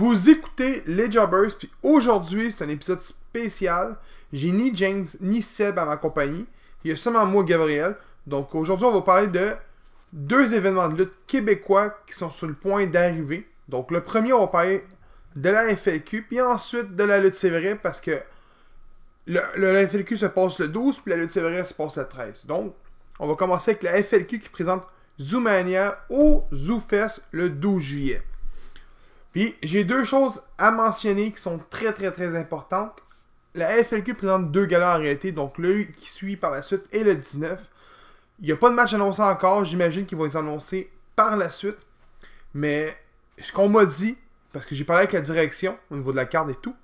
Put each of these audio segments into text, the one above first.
Vous écoutez Les Jobbers, puis aujourd'hui, c'est un épisode spécial. J'ai ni James ni Seb à ma compagnie. Il y a seulement moi, Gabriel. Donc aujourd'hui, on va parler de deux événements de lutte québécois qui sont sur le point d'arriver. Donc le premier, on va parler de la FLQ, puis ensuite de la lutte sévère parce que la FLQ se passe le 12, puis la lutte sévère se passe le 13. Donc, on va commencer avec la FLQ qui présente Zoomania au ZooFest le 12 juillet. Puis, j'ai deux choses à mentionner qui sont très très très importantes. La FLQ présente deux galas en réalité, donc le qui suit par la suite et le 19. Il n'y a pas de match annoncé encore, j'imagine qu'ils vont les annoncer par la suite. Mais ce qu'on m'a dit, parce que j'ai parlé avec la direction au niveau de la carte et tout.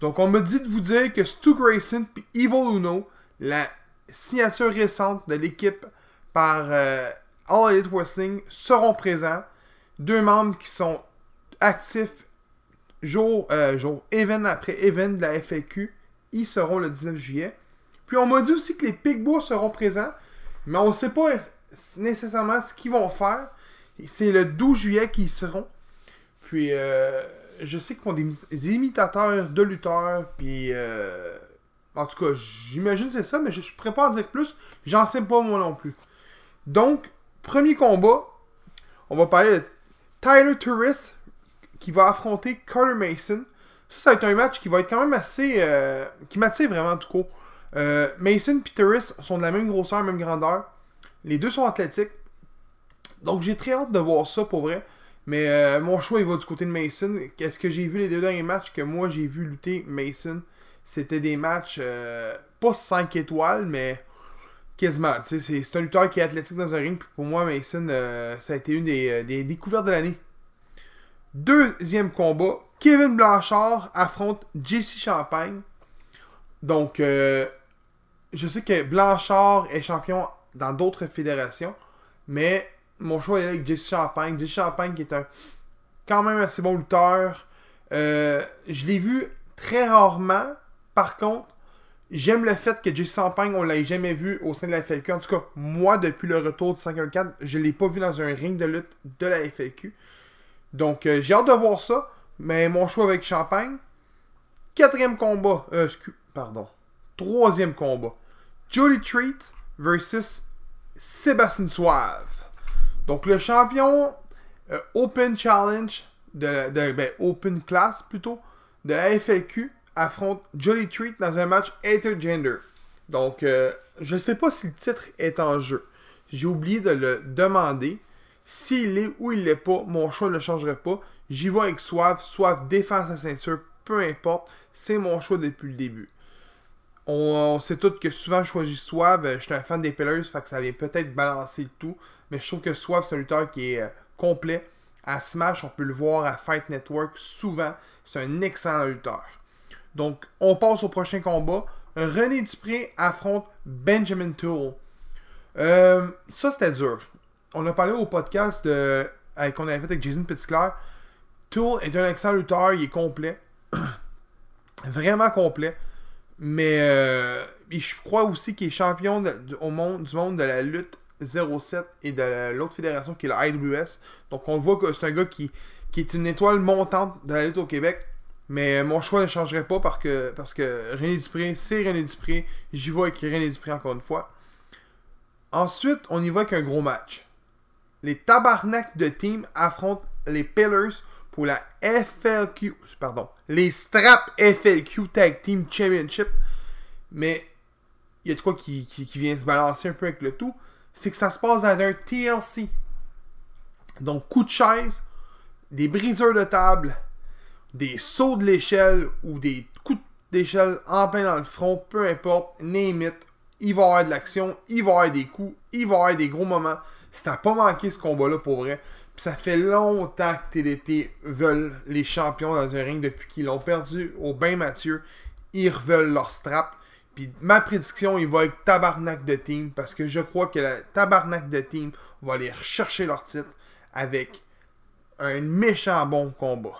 Donc on m'a dit de vous dire que Stu Grayson et Evil Uno, la signature récente de l'équipe par euh, All Elite Wrestling, seront présents. Deux membres qui sont actifs jour, euh, jour, event après event de la FAQ. Ils seront le 19 juillet. Puis on m'a dit aussi que les Pigbois seront présents, mais on ne sait pas nécessairement ce qu'ils vont faire. C'est le 12 juillet qu'ils seront. Puis euh, je sais qu'ils font des, imitateurs de lutteurs, puis euh, en tout cas, j'imagine c'est ça, mais je, ne pourrais pas en dire plus. J'en sais pas moi non plus. Donc, premier combat, on va parler de Tyler Turris qui va affronter Carter Mason. Ça, ça va être un match qui va être quand même assez. Euh, qui m'attire vraiment tout court. Euh, Mason et Turris sont de la même grosseur, même grandeur. Les deux sont athlétiques. Donc j'ai très hâte de voir ça pour vrai. Mais euh, mon choix il va du côté de Mason. Qu'est-ce que j'ai vu les deux derniers matchs que moi j'ai vu lutter Mason? C'était des matchs pas 5 étoiles, mais quasiment. C'est un lutteur qui est athlétique dans un ring. Puis pour moi, Mason, ça a été une des découvertes de l'année. Deuxième combat, Kevin Blanchard affronte JC Champagne. Donc, euh, je sais que Blanchard est champion dans d'autres fédérations, mais mon choix est avec JC Champagne. JC Champagne qui est un quand même assez bon lutteur. Euh, je l'ai vu très rarement. Par contre, j'aime le fait que JC Champagne, on l'a jamais vu au sein de la FLQ. En tout cas, moi, depuis le retour de 514, je ne l'ai pas vu dans un ring de lutte de la FLQ. Donc, euh, j'ai hâte de voir ça. Mais mon choix avec Champagne. Quatrième combat. Euh, pardon. Troisième combat. Jolly Treat versus Sébastien Suave. Donc, le champion euh, Open Challenge, de, ben, Open Class plutôt, de la FLQ affronte Jolly Treat dans un match intergender. Donc, je ne sais pas si le titre est en jeu. J'ai oublié de le demander. S'il est ou il l'est pas, mon choix ne changerait pas. J'y vais avec Soif. Soif défend sa ceinture, peu importe. C'est mon choix depuis le début. On, sait tous que souvent je choisis Suave. Je suis un fan des Pillars, fait que ça vient peut-être balancer le tout. Mais je trouve que Suave, c'est un lutteur qui est euh, complet. À Smash, on peut le voir à Fight Network souvent. C'est un excellent lutteur. Donc, on passe au prochain combat. René Dupré affronte Benjamin Tool. Euh, ça, c'était dur on a parlé au podcast qu'on avait fait avec Jason Petitclerc. Tool est un excellent lutteur, il est complet. Vraiment complet. Mais euh, je crois aussi qu'il est champion du monde de la lutte 07 et de l'autre fédération qui est la IWS. Donc on voit que c'est un gars qui, est une étoile montante de la lutte au Québec. Mais mon choix ne changerait pas parce que, parce que René Dupré, c'est René Dupré. J'y vais avec René Dupré encore une fois. Ensuite, on y va avec un gros match les tabarnaks de team affrontent les Pillars pour la FLQ, pardon, les Strap FLQ Tag Team Championship. Mais il y a de quoi qui, vient se balancer un peu avec le tout. C'est que ça se passe dans un TLC. Donc, coup de chaise, des briseurs de table, des sauts de l'échelle ou des coups d'échelle en plein dans le front, peu importe, name it. Il va y avoir de l'action, il va y avoir des coups, il va y avoir des gros moments. Si t'as pas manqué ce combat-là pour vrai, puis ça fait longtemps que TDT veulent les champions dans un ring depuis qu'ils l'ont perdu au bain Mathieu. Ils veulent leur strap. Puis ma prédiction, il va être tabarnak de team parce que je crois que la tabarnak de team va aller rechercher leur titre avec un méchant bon combat.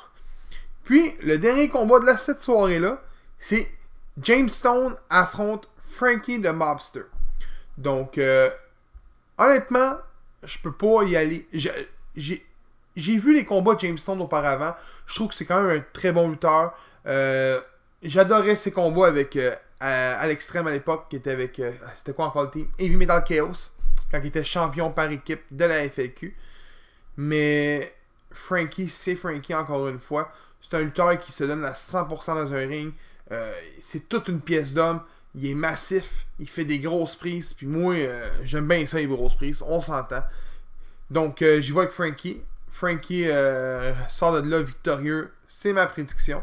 Puis le dernier combat de la cette soirée-là, c'est James Stone affronte Frankie the Mobster. Donc, euh, honnêtement, je peux pas y aller. J'ai vu les combats de Jamestown auparavant. Je trouve que c'est quand même un très bon lutteur. Euh, J'adorais ses combats avec euh, à, l'extrême à l'époque, qui était avec. Euh, c'était quoi encore le team? Heavy Metal Chaos, quand il était champion par équipe de la FLQ. Mais Frankie, c'est Frankie encore une fois. C'est un lutteur qui se donne à 100% dans un ring. Euh, c'est toute une pièce d'homme. Il est massif. Il fait des grosses prises. Puis moi, euh, j'aime bien ça, les grosses prises. On s'entend. Donc, euh, j'y vois avec Frankie. Frankie sort de là victorieux. C'est ma prédiction.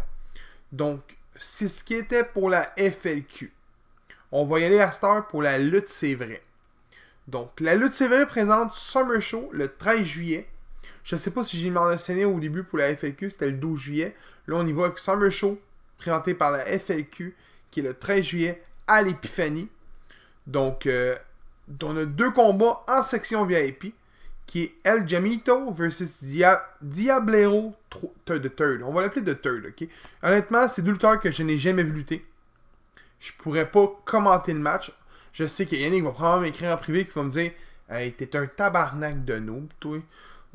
Donc, c'est ce qui était pour la FLQ. On va y aller à Star pour la lutte, c'est vrai. Donc, la lutte, c'est vrai présente Summer Show le 13 juillet. Je ne sais pas si j'ai mentionné au début pour la FLQ, c'était le 12 juillet. Là, on y va avec Summer Show, présenté par la FLQ, qui est le 13 juillet à l'Épiphanie. Donc, euh, on a deux combats en section VIP, qui est El Jamito versus Diablero de Third. On va l'appeler de Third, ok? Honnêtement, c'est deux lutteurs que je n'ai jamais vu lutter. Je pourrais pas commenter le match. Je sais que Yannick va probablement m'écrire en privé qui va me dire Hey, t'es un tabarnak de noob, toi.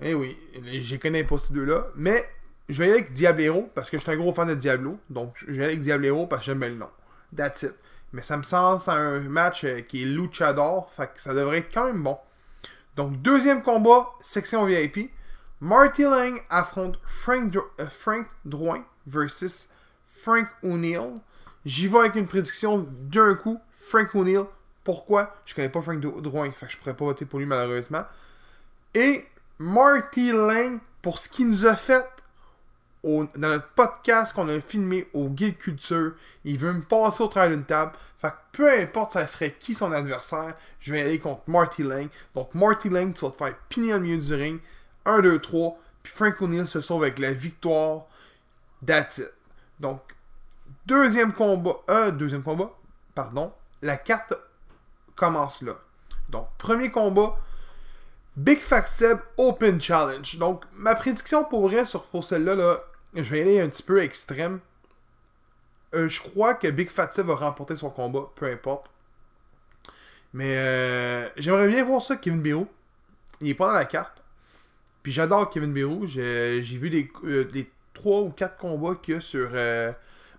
Eh oui, je connais pas ces deux-là. Mais je vais aller avec Diablero parce que je suis un gros fan de Diablo. Donc je vais aller avec Diablero parce que j'aime bien le nom. That's it. Mais ça me semble c'est un match euh, qui est luchador. Fait que ça devrait être quand même bon. Donc deuxième combat, section VIP. Marty Lang affronte Frank, euh, Frank versus Frank O'Neill. J'y vais avec une prédiction d'un coup. Frank O'Neill. Pourquoi? Je connais pas Frank Drouin. Fait que je pourrais pas voter pour lui malheureusement. Et Marty Lang pour ce qu'il nous a fait dans notre podcast qu'on a filmé au Guild Culture. Il veut me passer au travers d'une table. Fait que peu importe ça serait qui son adversaire, je vais aller contre Marty Lang. Donc Marty Lang, tu vas te faire piner au milieu du ring. 1, 2, 3. Puis Frank O'Neill se sauve avec la victoire. That's. Donc, deuxième combat. Euh, deuxième combat. Pardon. La carte commence là. Donc, premier combat. Big Fat Seb Open Challenge. Donc, ma prédiction pour vrai sur, pour celle-là, là, je vais aller un petit peu extrême. Euh, je crois que Big Fat Seb va remporter son combat, peu importe. Mais euh, j'aimerais bien voir ça, Kevin Biro. Il est pas dans la carte. Puis j'adore Kevin Biro. J'ai vu les, euh, les 3 ou 4 combats qu'il y a sur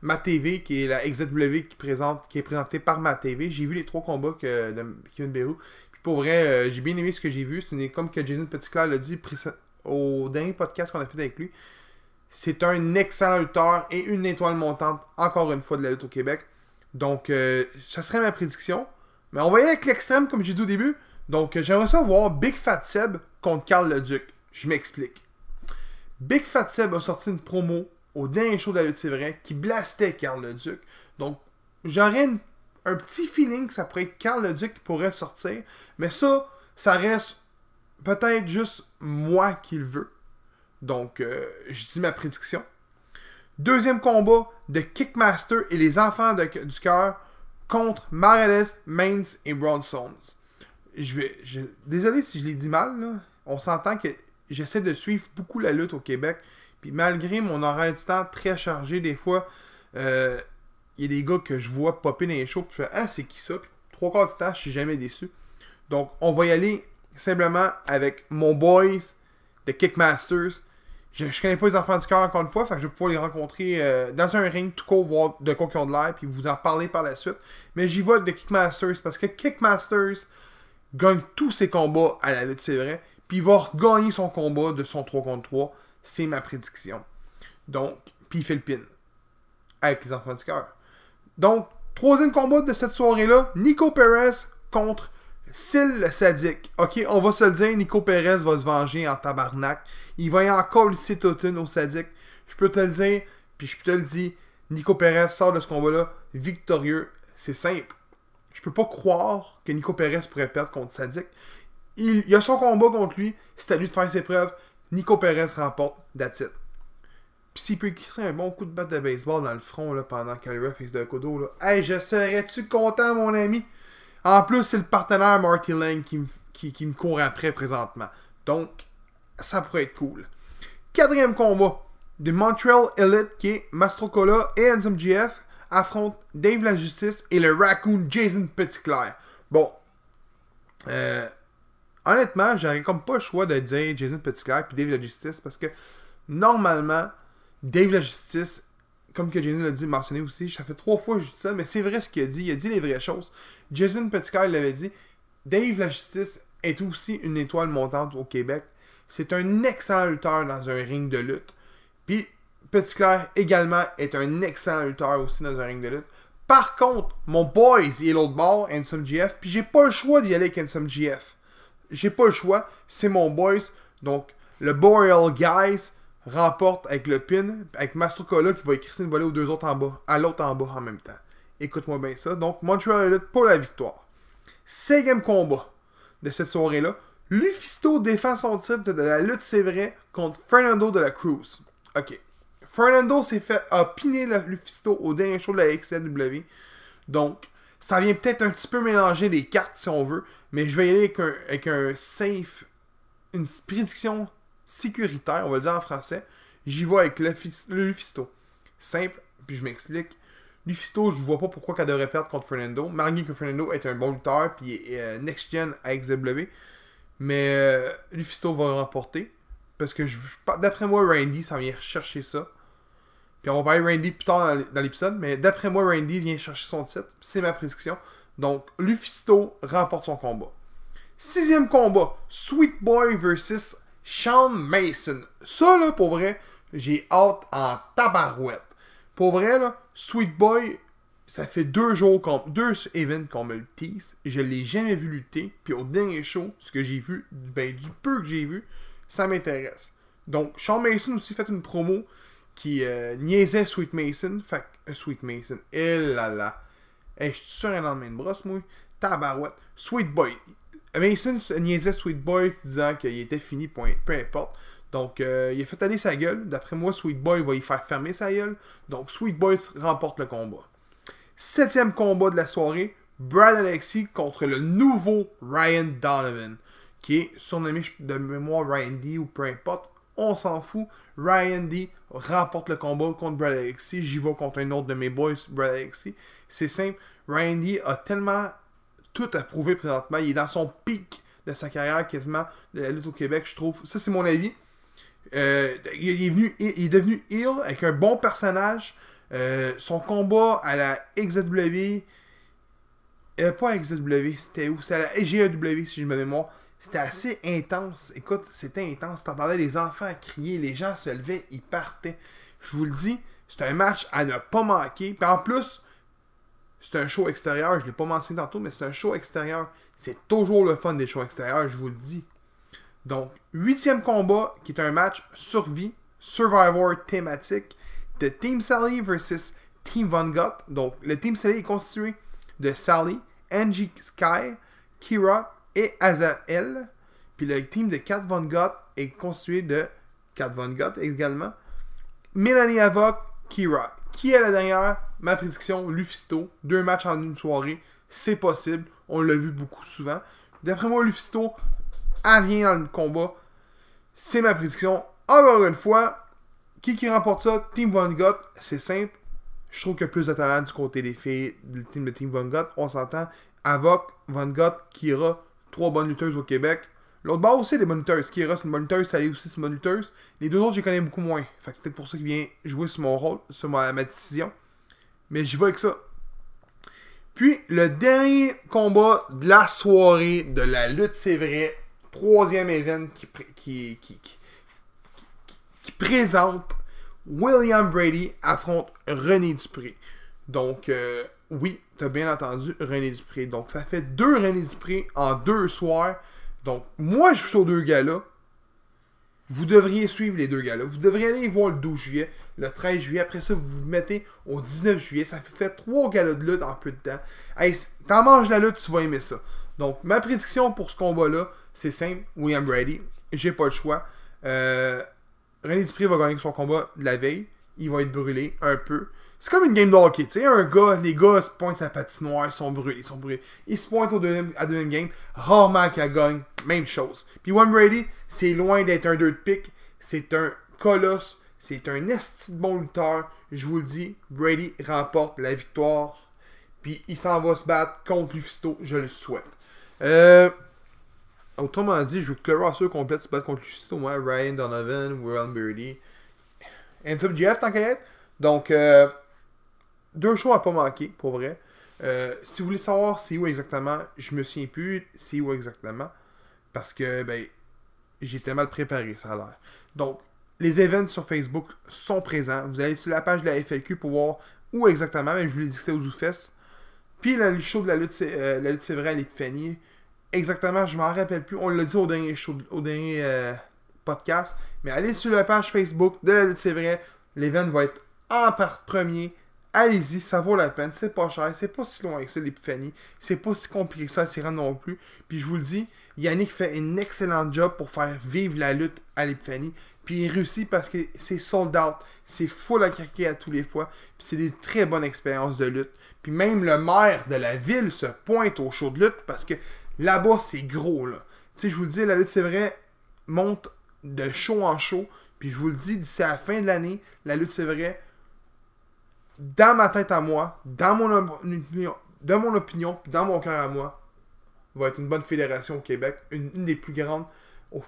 ma TV, qui est la XW qui, présente, qui est présentée par ma TV. J'ai vu les 3 combats que, de Kevin Biro. Pour vrai, euh, j'ai bien aimé ce que j'ai vu. C'est comme que Jason Petitclerc l'a dit au dernier podcast qu'on a fait avec lui. C'est un excellent lutteur et une étoile montante, encore une fois, de la lutte au Québec. Donc, euh, ça serait ma prédiction. Mais on va y aller avec l'extrême, comme j'ai dit au début. Donc, euh, j'aimerais ça voir Big Fat Seb contre Carl Leduc. Je m'explique. Big Fat Seb a sorti une promo au dernier show de la lutte, c'est vrai, qui blastait Carl Leduc. Donc, j'aurais un petit feeling que ça pourrait être Carl Duc qui pourrait sortir. Mais ça, ça reste peut-être juste moi qui le veux. Donc, euh, je dis ma prédiction. Deuxième combat de Kickmaster et les enfants du cœur contre Marales, Mains et Bronson. Je vais, désolé si je l'ai dit mal. On s'entend que j'essaie de suivre beaucoup la lutte au Québec. Puis malgré mon horaire du temps très chargé, des fois, euh, il y a des gars que je vois popper dans les shows, puis je fais Ah, c'est qui ça? Puis trois quarts du temps, je suis jamais déçu. Donc, on va y aller simplement avec mon boys de Kickmasters. Je, je connais pas les enfants du cœur encore une fois, je vais pouvoir les rencontrer euh, dans un ring, tout court, voir de quoi qu'ils ont de l'air, puis vous en parler par la suite. Mais j'y vais de Kickmasters parce que Kickmasters gagne tous ses combats à la lutte, c'est vrai. Puis il va regagner son combat de son 3 contre 3. C'est ma prédiction. Donc, puis il fait le pin. Avec les enfants du cœur. Donc, troisième combat de cette soirée-là, Nico Perez contre Syl sadique. Ok, on va se le dire, Nico Perez va se venger en tabarnak. Il va y encore lycée Totten au sadique. Je peux te le dire, puis je peux te le dire, Nico Perez sort de ce combat-là victorieux. C'est simple. Je peux pas croire que Nico Perez pourrait perdre contre Sadik. Il, il a son combat contre lui, c'est à lui de faire ses preuves. Nico Perez remporte, that's it. Pis s'il peut écrire un bon coup de batte de baseball dans le front pendant que le ref est de codo, là. Hey, je serais-tu content, mon ami? En plus, c'est le partenaire Marty Lang qui, me court après présentement. Donc, ça pourrait être cool. Quatrième combat de Montreal Elite qui est Mastrocola et GF affrontent Dave la Justice et le Raccoon Jason Petitclerc. Bon. Euh, honnêtement, j'aurais comme pas le choix de dire Jason Petitclerc puis Dave la Justice parce que normalement, Dave la Justice, comme que Jason l'a dit, mentionné aussi, ça fait trois fois que ça, mais c'est vrai ce qu'il a dit. Il a dit les vraies choses. Jason Petitclerc l'avait dit. Dave la Justice est aussi une étoile montante au Québec. C'est un excellent lutteur dans un ring de lutte. Puis Petitclerc également est un excellent lutteur aussi dans un ring de lutte. Par contre, mon boys, il est l'autre bord, Handsome GF, puis j'ai pas le choix d'y aller avec Handsome GF. J'ai pas le choix, c'est mon boys. Donc, le Boreal Guys remporte avec le pin, avec Mastrocola qui va écrire une volée aux deux autres en bas, à l'autre en bas en même temps. Écoute-moi bien ça. Donc, Montreal Elite pour la victoire. Cinquième combat de cette soirée-là. Lufisto défend son titre de la lutte, c'est vrai, contre Fernando de la Cruz. Ok. Fernando s'est fait a piné Lufisto au dernier show de la XLW. Donc, ça vient peut-être un petit peu mélanger les cartes si on veut, mais je vais y aller avec un, safe, une prédiction sécuritaire, on va le dire en français. J'y vais avec Lufisto. Simple, puis je m'explique. Lufisto, je vois pas pourquoi qu'elle devrait perdre contre Fernando. Malgré que Fernando est un bon lutteur, puis euh, next-gen à XW. Mais euh, Lufisto va remporter. Parce que d'après moi, Randy, ça vient chercher ça. Puis on va parler Randy plus tard dans l'épisode, mais d'après moi, Randy vient chercher son titre. C'est ma prédiction. Donc, Lufisto remporte son combat. Sixième combat, Sweet Boy versus Sean Mason. Ça, là, pour vrai, j'ai hâte en tabarouette. Pour vrai, là, Sweet Boy, ça fait deux jours, deux events qu'on me le tease. Je l'ai jamais vu lutter. Puis au dernier show, ce que j'ai vu, ben, du peu que j'ai vu, ça m'intéresse. Donc, Sean Mason aussi fait une promo qui euh, niaisait Sweet Mason. Fait euh, Sweet Mason, eh là là. Eh, je suis sur un lendemain de brosse, moi. Tabarouette. Sweet Boy. Mason niaisait Sweet Boy disant qu'il était fini, point, peu importe. Donc, euh, il a fait aller sa gueule. D'après moi, Sweet Boy va y faire fermer sa gueule. Donc, Sweet Boy remporte le combat. Septième combat de la soirée. Brad Alexi contre le nouveau Ryan Donovan. Qui est surnommé de mémoire Ryan D ou peu importe on s'en fout. Ryan D remporte le combat contre Brad Alexi. J'y vais contre un autre de mes boys, Brad Alexi. C'est simple. Ryan D a tellement tout approuvé présentement. Il est dans son pic de sa carrière quasiment de la lutte au Québec, je trouve. Ça, c'est mon avis. Euh, il, est venu, il devenu avec un bon personnage. Euh, son combat à la XW. Euh, pas XW, c'était où? C'était à la GAW, si je me mémoire. C'était assez intense. Écoute, c'était intense. T'entendais les enfants crier, les gens se levaient, ils partaient. Je vous le dis, c'est un match à ne pas manquer. Puis en plus, c'est un show extérieur. Je l'ai pas mentionné tantôt, mais c'est un show extérieur. C'est toujours le fun des shows extérieurs, je vous le dis. Donc, huitième combat, qui est un match survie, Survivor thématique, de Team Sally versus Team Von Gott. Donc, le Team Sally est constitué de Sally, Angie Sky, Kira et Azael. Puis le team de Kat Von Gott est constitué de Kat Von Gott également. Mélanie Avoc, Kira. Qui est la dernière? Ma prédiction, Lufisto. Deux matchs en une soirée. C'est possible. On l'a vu beaucoup souvent. D'après moi, Lufisto, elle vient dans le combat. C'est ma prédiction. Encore une fois, qui qui remporte ça? Team Von Gott, c'est simple. Je trouve a plus de talent du côté des filles du team de Team Von Gott. On s'entend. Avoc, Von Gott, Kira, trois bonnes lutteuses au Québec. L'autre bord aussi des bonnes lutteuses. Kira, c'est une bonne lutteuse, Sally aussi, c'est une bonne lutteuse. Les deux autres, je les connais beaucoup moins. Fait que peut-être pour ça qu'il vient jouer sur mon rôle, sur ma, décision. Mais j'y vais avec ça. Puis, le dernier combat de la soirée de la lutte, c'est vrai. Troisième event qui, qui, qui, qui, présente William Brady affronte René Dupré. Donc, euh, oui, t'as bien entendu René Dupré. Donc, ça fait deux René Dupré en deux soirs. Donc, moi, je suis aux deux gars-là. Vous devriez suivre les deux gars-là. Vous devriez aller voir le 12 juillet, le 13 juillet. Après ça, vous vous mettez au 19 juillet. Ça fait trois galas de lutte en peu de temps. Hey, t'en manges la lutte, tu vas aimer ça. Donc, ma prédiction pour ce combat-là, c'est simple. William Brady. J'ai pas le choix. Euh, René Dupré va gagner son combat de la veille. Il va être brûlé un peu. C'est comme une game de hockey, tu sais, un gars, les gars se pointent sa patinoire, ils sont brûlés, ils sont brûlés. Ils se pointent au deuxième, à deuxième game, rarement qu'elle gagne, même chose. Puis One Brady, c'est loin d'être un dirt pick, c'est un colosse, c'est un esti de bon lutteur. Je vous le dis, Brady remporte la victoire. Puis il s'en va se battre contre Lufisto, je le souhaite. Euh, autrement dit, je veux que le roster complète se batte contre au moins Ryan Donovan, Will Birdie, et Jeff, tant qu'à Donc, euh, deux shows à pas manquer, pour vrai. Euh, si vous voulez savoir c'est où exactement, je me souviens plus c'est où exactement. Parce que, ben, j'étais mal préparé, ça a l'air. Donc, les events sur Facebook sont présents. Vous allez sur la page de la FLQ pour voir où exactement. Mais je vous l'ai dit c'était aux Zoufest. Puis le show de la lutte, euh, la lutte c'est vrai à l'épiphanie. Exactement, je m'en rappelle plus. On l'a dit au dernier au dernier euh, podcast. Mais allez sur la page Facebook de la lutte c'est vrai. L'event va être en part premier. Allez-y, ça vaut la peine. C'est pas cher. C'est pas si loin que ça, l'épiphanie. C'est pas si compliqué que ça s'y rendre non plus. Puis je vous le dis, Yannick fait un excellent job pour faire vivre la lutte à l'épiphanie. Puis il réussit parce que c'est sold out. C'est full à craquer à tous les fois. Puis c'est des très bonnes expériences de lutte. Puis même le maire de la ville se pointe au show de lutte parce que là-bas, c'est gros. là. Tu sais, je vous le dis, la lutte, c'est vrai, monte de show en show. Puis je vous le dis, d'ici à la fin de l'année, la lutte, c'est vrai, dans ma tête à moi, dans mon opinion, de mon dans mon cœur à moi, va être une bonne fédération au Québec, une, des plus grandes au,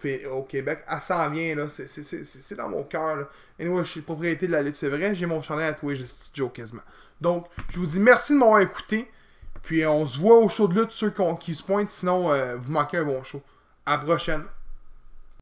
Québec. Elle s'en vient, là. C'est dans mon cœur, Et moi, je suis propriété de la lutte, c'est vrai. J'ai mon chandail à Twitch de Joe quasiment. Donc, je vous dis merci de m'avoir écouté. Puis on se voit au show de lutte, ceux qui, se pointent. Sinon, euh, vous manquez un bon show. À la prochaine.